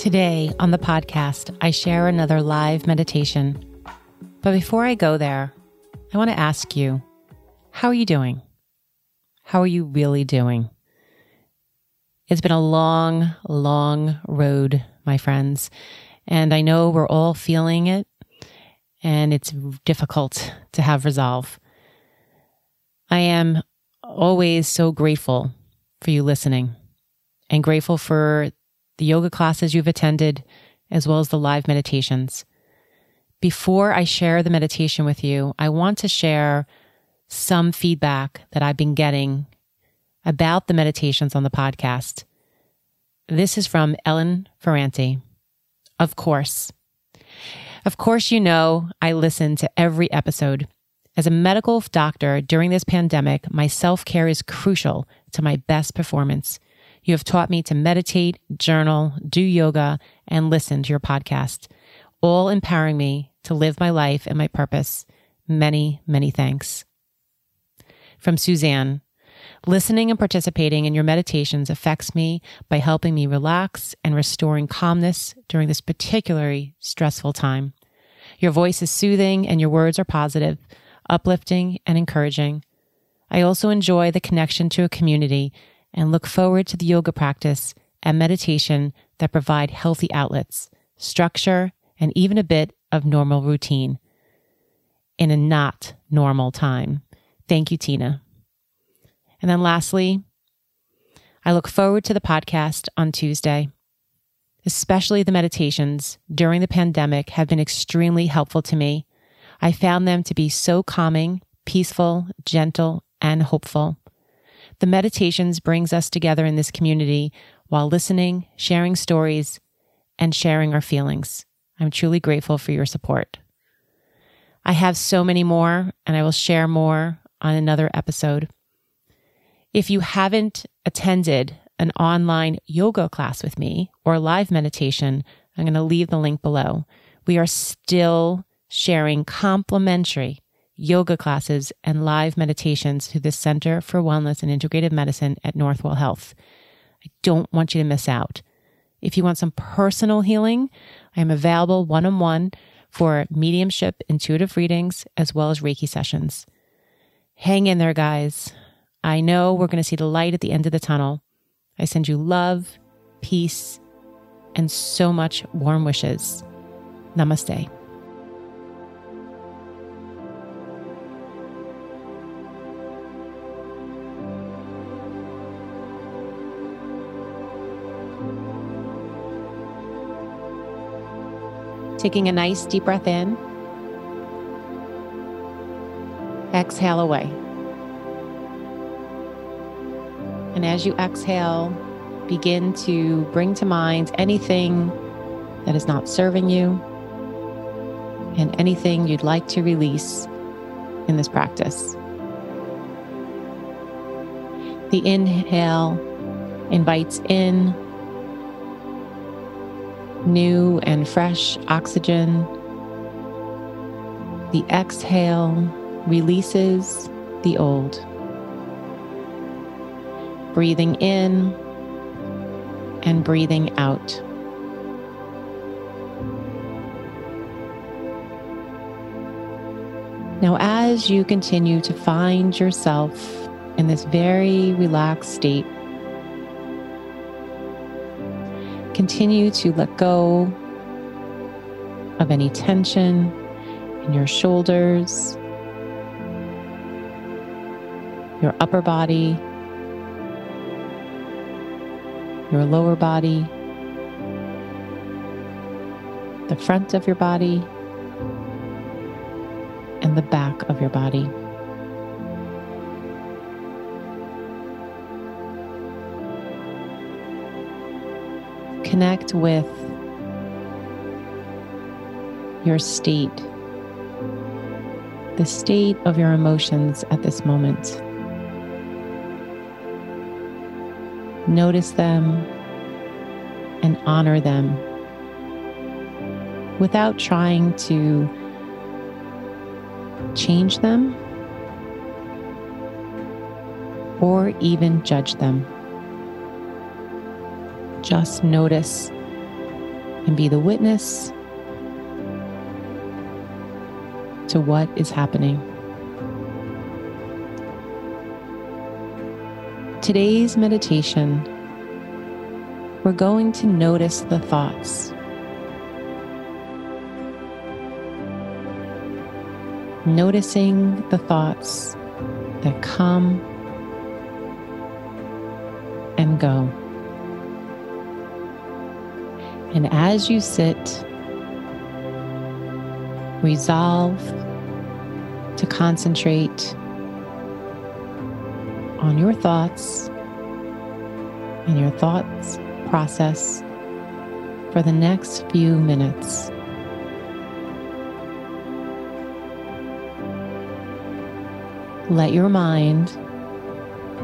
Today on the podcast, I share another live meditation. But before I go there, I want to ask you how are you doing? How are you really doing? It's been a long, long road, my friends. And I know we're all feeling it, and it's difficult to have resolve. I am always so grateful for you listening and grateful for the yoga classes you've attended, as well as the live meditations. Before I share the meditation with you, I want to share some feedback that I've been getting about the meditations on the podcast. This is from Ellen Ferranti. Of course. Of course, you know I listen to every episode. As a medical doctor during this pandemic, my self care is crucial to my best performance. You have taught me to meditate, journal, do yoga, and listen to your podcast, all empowering me to live my life and my purpose. Many, many thanks. From Suzanne. Listening and participating in your meditations affects me by helping me relax and restoring calmness during this particularly stressful time. Your voice is soothing and your words are positive, uplifting, and encouraging. I also enjoy the connection to a community and look forward to the yoga practice and meditation that provide healthy outlets, structure, and even a bit of normal routine in a not normal time. Thank you, Tina. And then lastly, I look forward to the podcast on Tuesday. Especially the meditations during the pandemic have been extremely helpful to me. I found them to be so calming, peaceful, gentle, and hopeful. The meditations brings us together in this community while listening, sharing stories, and sharing our feelings. I'm truly grateful for your support. I have so many more, and I will share more on another episode. If you haven't attended an online yoga class with me or live meditation, I'm going to leave the link below. We are still sharing complimentary yoga classes, and live meditations through the Center for Wellness and Integrative Medicine at Northwell Health. I don't want you to miss out. If you want some personal healing, I am available one on one for mediumship, intuitive readings, as well as Reiki sessions. Hang in there, guys. I know we're going to see the light at the end of the tunnel. I send you love, peace, and so much warm wishes. Namaste. Taking a nice deep breath in. Exhale away. And as you exhale, begin to bring to mind anything that is not serving you and anything you'd like to release in this practice. The inhale invites in new and fresh oxygen. The exhale releases the old. Breathing in and breathing out. Now, as you continue to find yourself in this very relaxed state, continue to let go of any tension in your shoulders, your upper body, your lower body, the front of your body, and the back of your body. Connect with your state, the state of your emotions at this moment. Notice them and honor them without trying to change them or even judge them. Just notice and be the witness to what is happening. Today's meditation, we're going to notice the thoughts. Noticing the thoughts that come and go. And as you sit, resolve to concentrate on your thoughts and your thoughts process for the next few minutes. Let your mind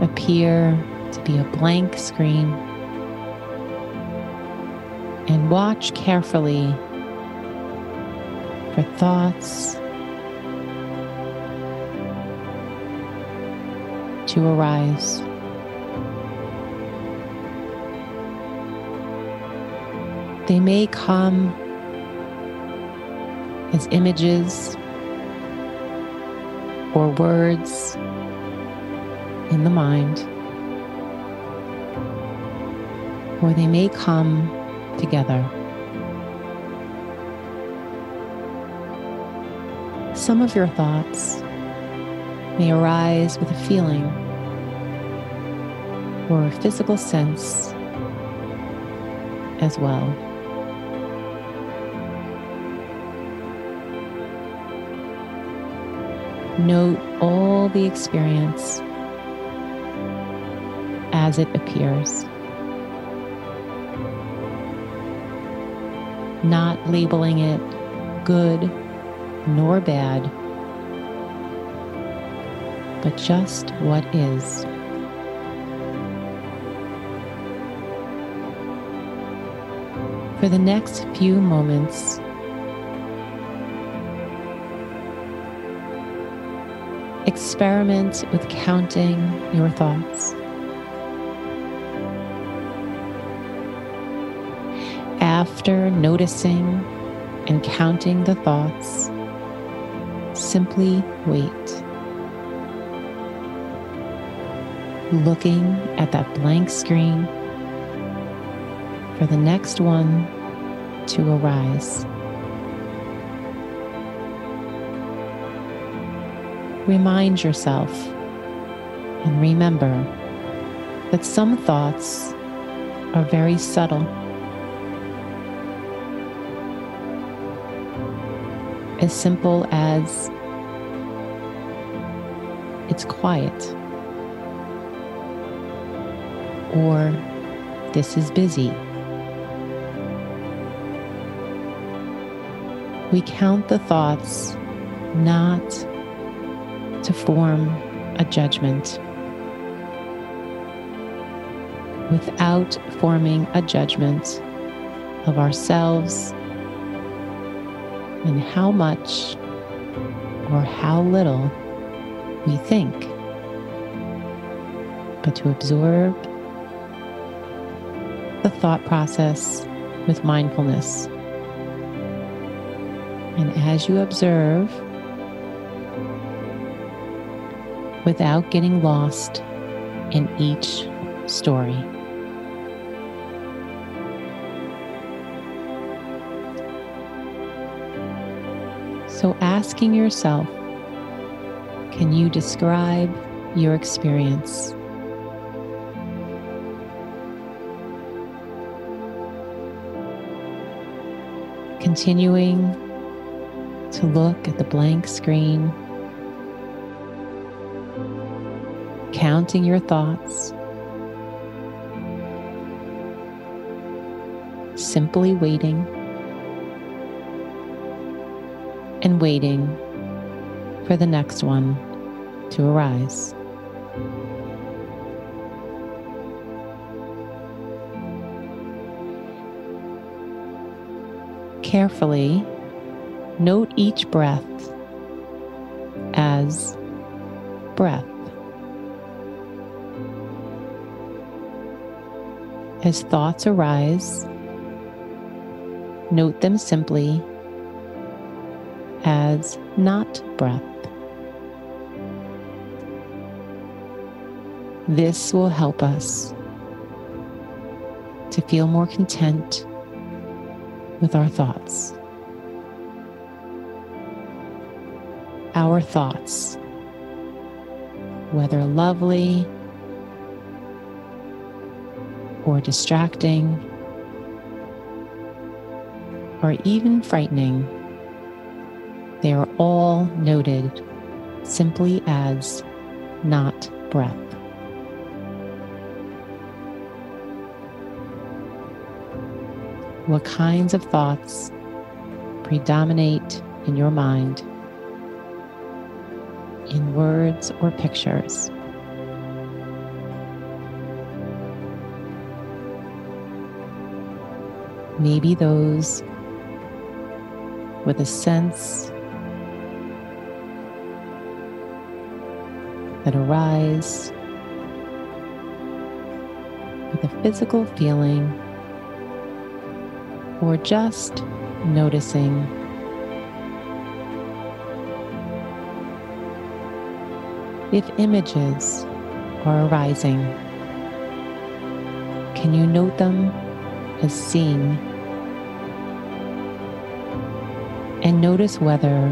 appear to be a blank screen and watch carefully for thoughts to arise. They may come as images or words in the mind, or they may come together. Some of your thoughts may arise with a feeling or a physical sense as well. Note all the experience as it appears. Not labeling it good nor bad, but just what is. For the next few moments, experiment with counting your thoughts. After noticing and counting the thoughts, simply wait. Looking at that blank screen for the next one to arise. Remind yourself and remember that some thoughts are very subtle. As simple as it's quiet or this is busy. We count the thoughts not to form a judgment. Without forming a judgment of ourselves and how much or how little we think, but to absorb the thought process with mindfulness. And as you observe, without getting lost in each story. So, asking yourself, can you describe your experience? Continuing to look at the blank screen counting your thoughts, simply waiting. And waiting for the next one to arise. Carefully note each breath as breath. As thoughts arise, note them simply not breath. This will help us to feel more content with our thoughts. Our thoughts, whether lovely or distracting or even frightening, they are all noted simply as not breath. What kinds of thoughts predominate in your mind in words or pictures? Maybe those with a sense that arise with a physical feeling or just noticing. If images are arising, can you note them as seen? And notice whether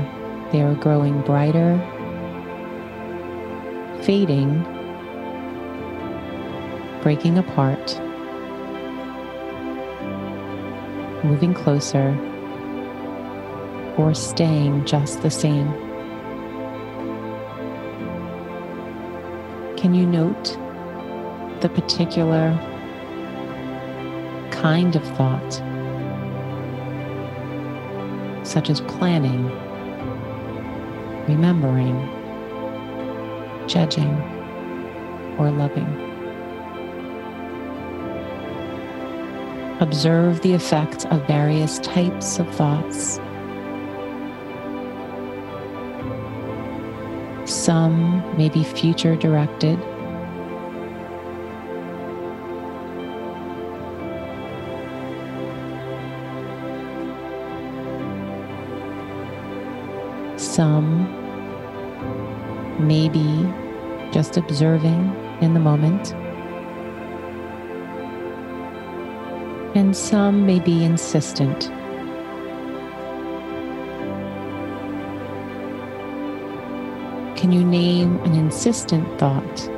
they are growing brighter, fading, breaking apart moving closer, or staying just the same. Can you note the particular kind of thought, such as planning, remembering, judging, or loving? Observe the effect of various types of thoughts. Some may be future directed. Some may be just observing in the moment. and some may be insistent. Can you name an insistent thought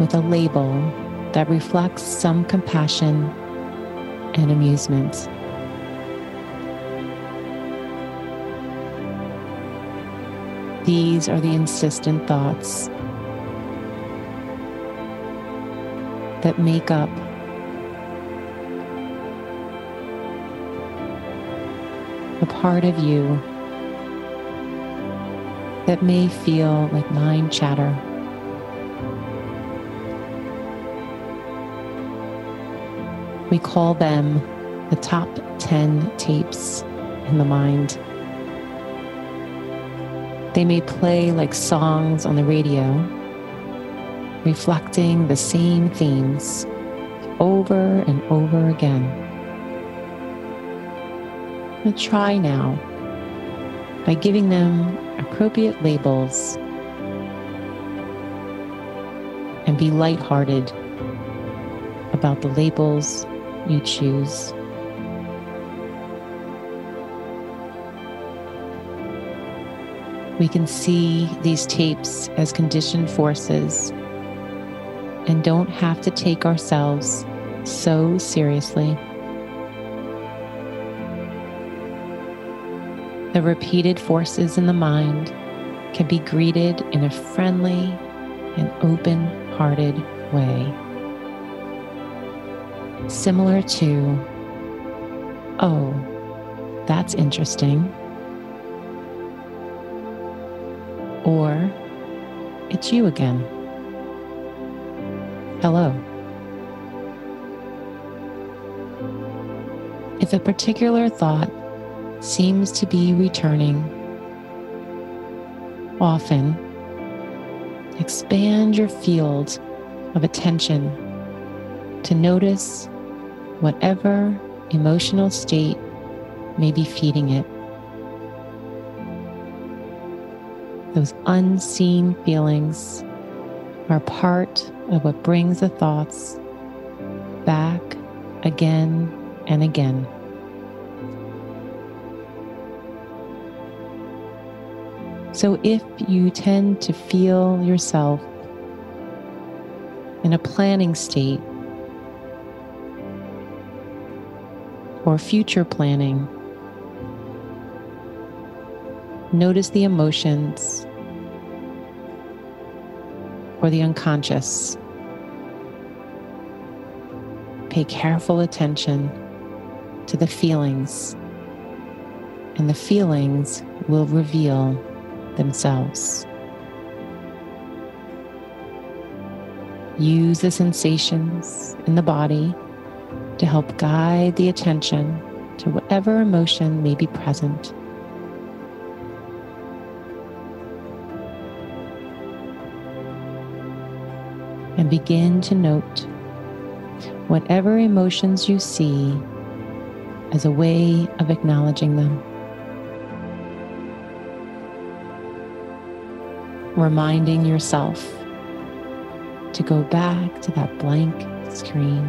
with a label that reflects some compassion and amusement? These are the insistent thoughts that make up the part of you that may feel like mind chatter. We call them the top 10 tapes in the mind. They may play like songs on the radio, reflecting the same themes over and over again. But try now by giving them appropriate labels and be lighthearted about the labels you choose. We can see these tapes as conditioned forces and don't have to take ourselves so seriously. The repeated forces in the mind can be greeted in a friendly and open hearted way. Similar to, oh, that's interesting. Or it's you again. Hello. If a particular thought seems to be returning often, expand your field of attention to notice whatever emotional state may be feeding it. Those unseen feelings are part of what brings the thoughts back again and again. So, if you tend to feel yourself in a planning state or future planning, notice the emotions or the unconscious. Pay careful attention to the feelings, and the feelings will reveal themselves. Use the sensations in the body to help guide the attention to whatever emotion may be present. And begin to note whatever emotions you see as a way of acknowledging them. reminding yourself to go back to that blank screen.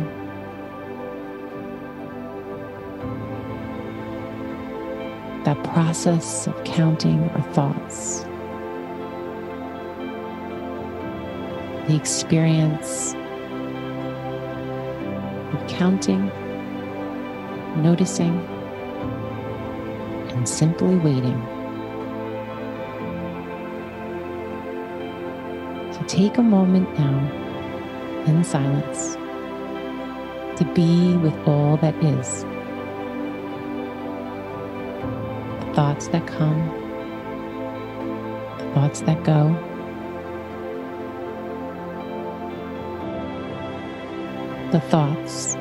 That process of counting our thoughts, the experience of counting, noticing, and simply waiting. So take a moment now in silence to be with all that is. The thoughts that come, the thoughts that go. The thoughts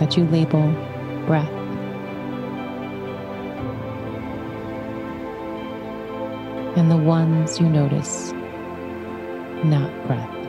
that you label breath. And the ones you notice not breath.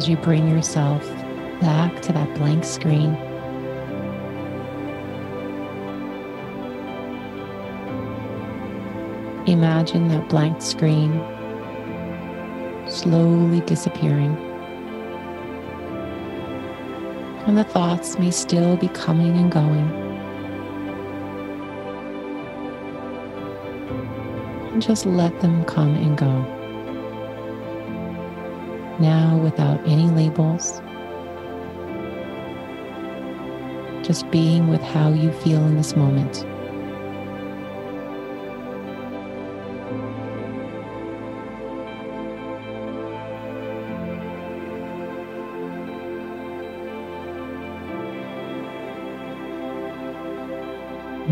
As you bring yourself back to that blank screen. Imagine that blank screen slowly disappearing. And the thoughts may still be coming and going. And just let them come and go now without any labels. Just being with how you feel in this moment.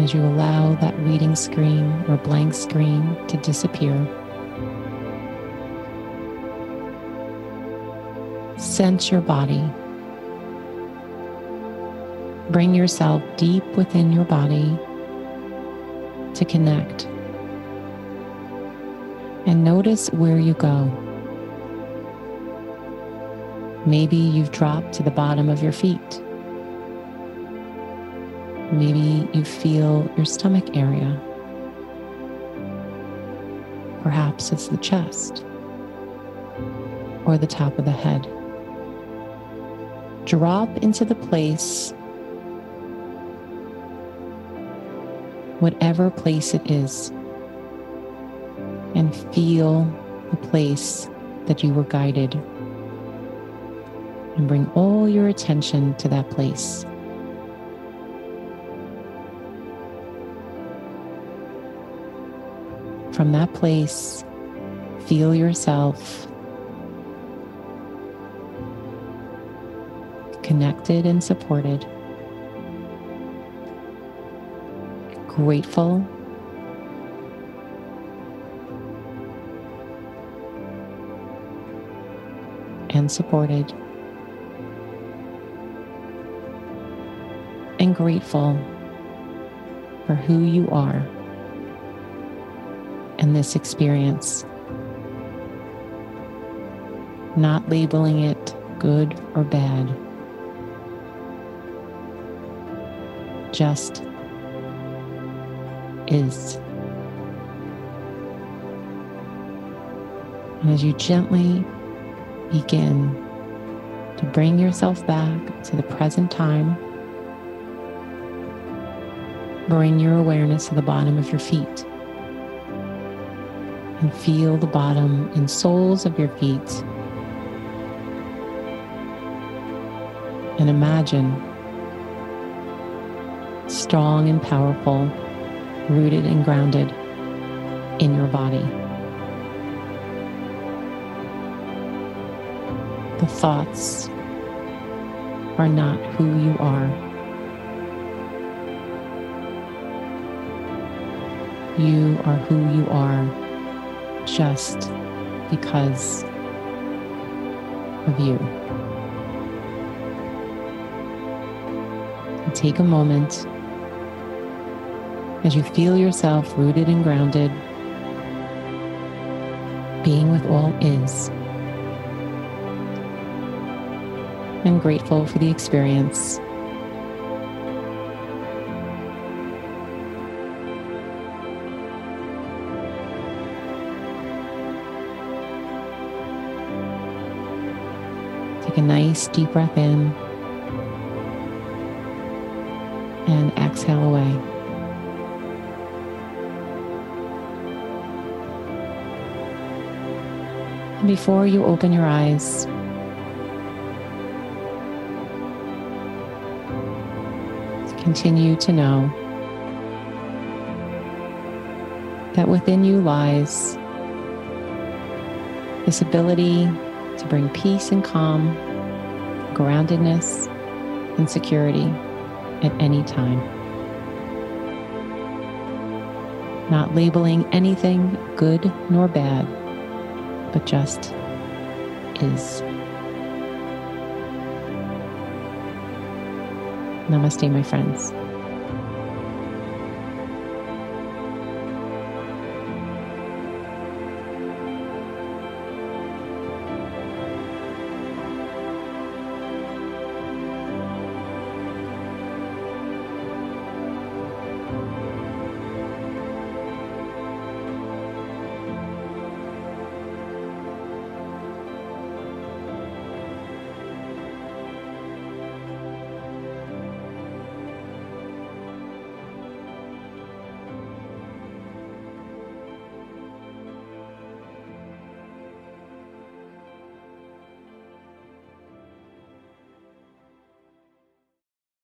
as you allow that reading screen or blank screen to disappear, sense your body. Bring yourself deep within your body to connect. And notice where you go. Maybe you've dropped to the bottom of your feet. Maybe you feel your stomach area. Perhaps it's the chest or the top of the head. Drop into the place, whatever place it is, and feel the place that you were guided. And bring all your attention to that place. From that place, feel yourself connected and supported, grateful. And supported, and grateful for who you are and this experience. Not labeling it good or bad, just is. And as you gently begin to bring yourself back to the present time, bring your awareness to the bottom of your feet and feel the bottom and soles of your feet. And imagine strong and powerful, rooted and grounded in your body. The thoughts are not who you are. You are who you are just because of you. Take a moment as you feel yourself rooted and grounded, being with all is, and grateful for the experience. Take a nice deep breath in and exhale away. Before you open your eyes, continue to know that within you lies this ability to bring peace and calm groundedness and security at any time. Not labeling anything good nor bad, but just is. Namaste, my friends.